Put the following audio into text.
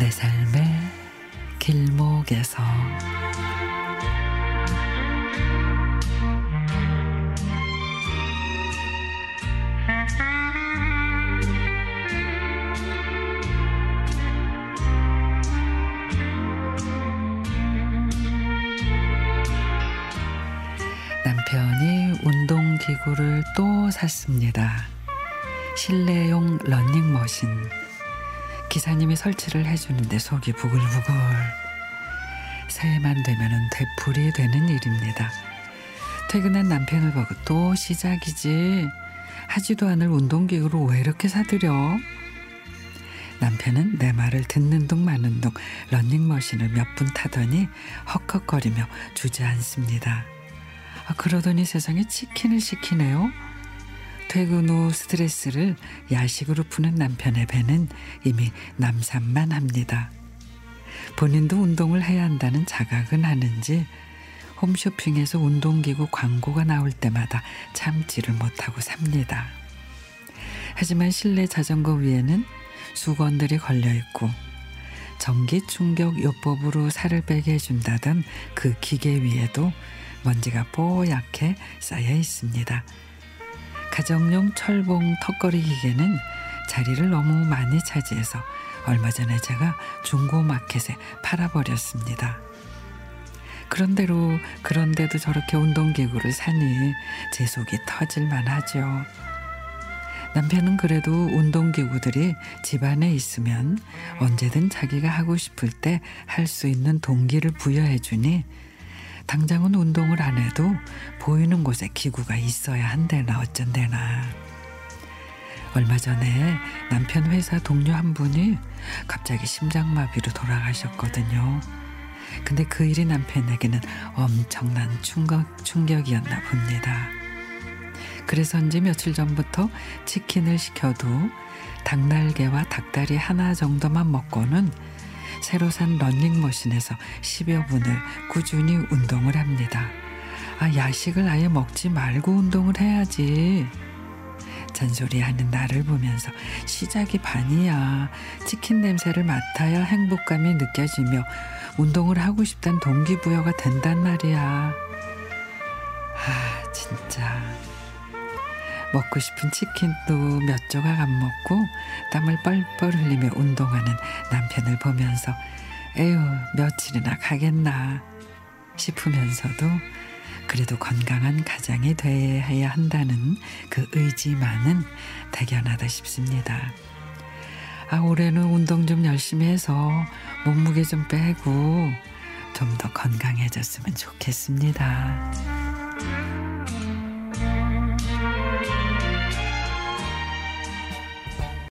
내 삶의 길목에서 남편이 운동기구를 또 샀습니다. 실내용 러닝머신. 기사님이 설치를 해주는데 속이 부글부글. 새해만 되면 되풀이 되는 일입니다. 퇴근한 남편을 보고 또 시작이지. 하지도 않을 운동기구를 왜 이렇게 사들여? 남편은 내 말을 듣는 둥 마는 둥 러닝머신을 몇 분 타더니 헉헉거리며 주저앉습니다. 아, 그러더니 세상에 치킨을 시키네요. 퇴근 후 스트레스를 야식으로 푸는 남편의 배는 이미 남산만 합니다. 본인도 운동을 해야 한다는 자각은 하는지 홈쇼핑에서 운동기구 광고가 나올 때마다 참지를 못하고 삽니다. 하지만 실내 자전거 위에는 수건들이 걸려 있고 전기 충격 요법으로 살을 빼게 해준다던 그 기계 위에도 먼지가 뽀얗게 쌓여 있습니다. 가정용 철봉 턱걸이 기계는 자리를 너무 많이 차지해서 얼마 전에 제가 중고 마켓에 팔아버렸습니다. 그런대로 그런데도 저렇게 운동기구를 사니 제 속이 터질만 하죠. 남편은 그래도 운동기구들이 집안에 있으면 언제든 자기가 하고 싶을 때 할 수 있는 동기를 부여해 주니 당장은 운동을 안 해도 보이는 곳에 기구가 있어야 한대나 어쩐대나. 얼마 전에 남편 회사 동료 한 분이 갑자기 심장마비로 돌아가셨거든요. 근데 그 일이 남편에게는 엄청난 충격, 충격이었나 봅니다. 그래서인지 며칠 전부터 치킨을 시켜도 닭날개와 닭다리 하나 정도만 먹고는 새로 산 런닝머신에서 10여 분을 꾸준히 운동을 합니다. 아, 야식을 아예 먹지 말고 운동을 해야지. 잔소리하는 나를 보면서 시작이 반이야. 치킨 냄새를 맡아야 행복감이 느껴지며 운동을 하고 싶단 동기부여가 된단 말이야. 아, 진짜. 먹고 싶은 치킨도 몇 조각 안 먹고 땀을 뻘뻘 흘리며 운동하는 남편을 보면서 에휴 며칠이나 가겠나 싶으면서도 그래도 건강한 가장이 돼야 한다는 그 의지만은 대견하다 싶습니다. 아 올해는 운동 좀 열심히 해서 몸무게 좀 빼고 좀 더 건강해졌으면 좋겠습니다.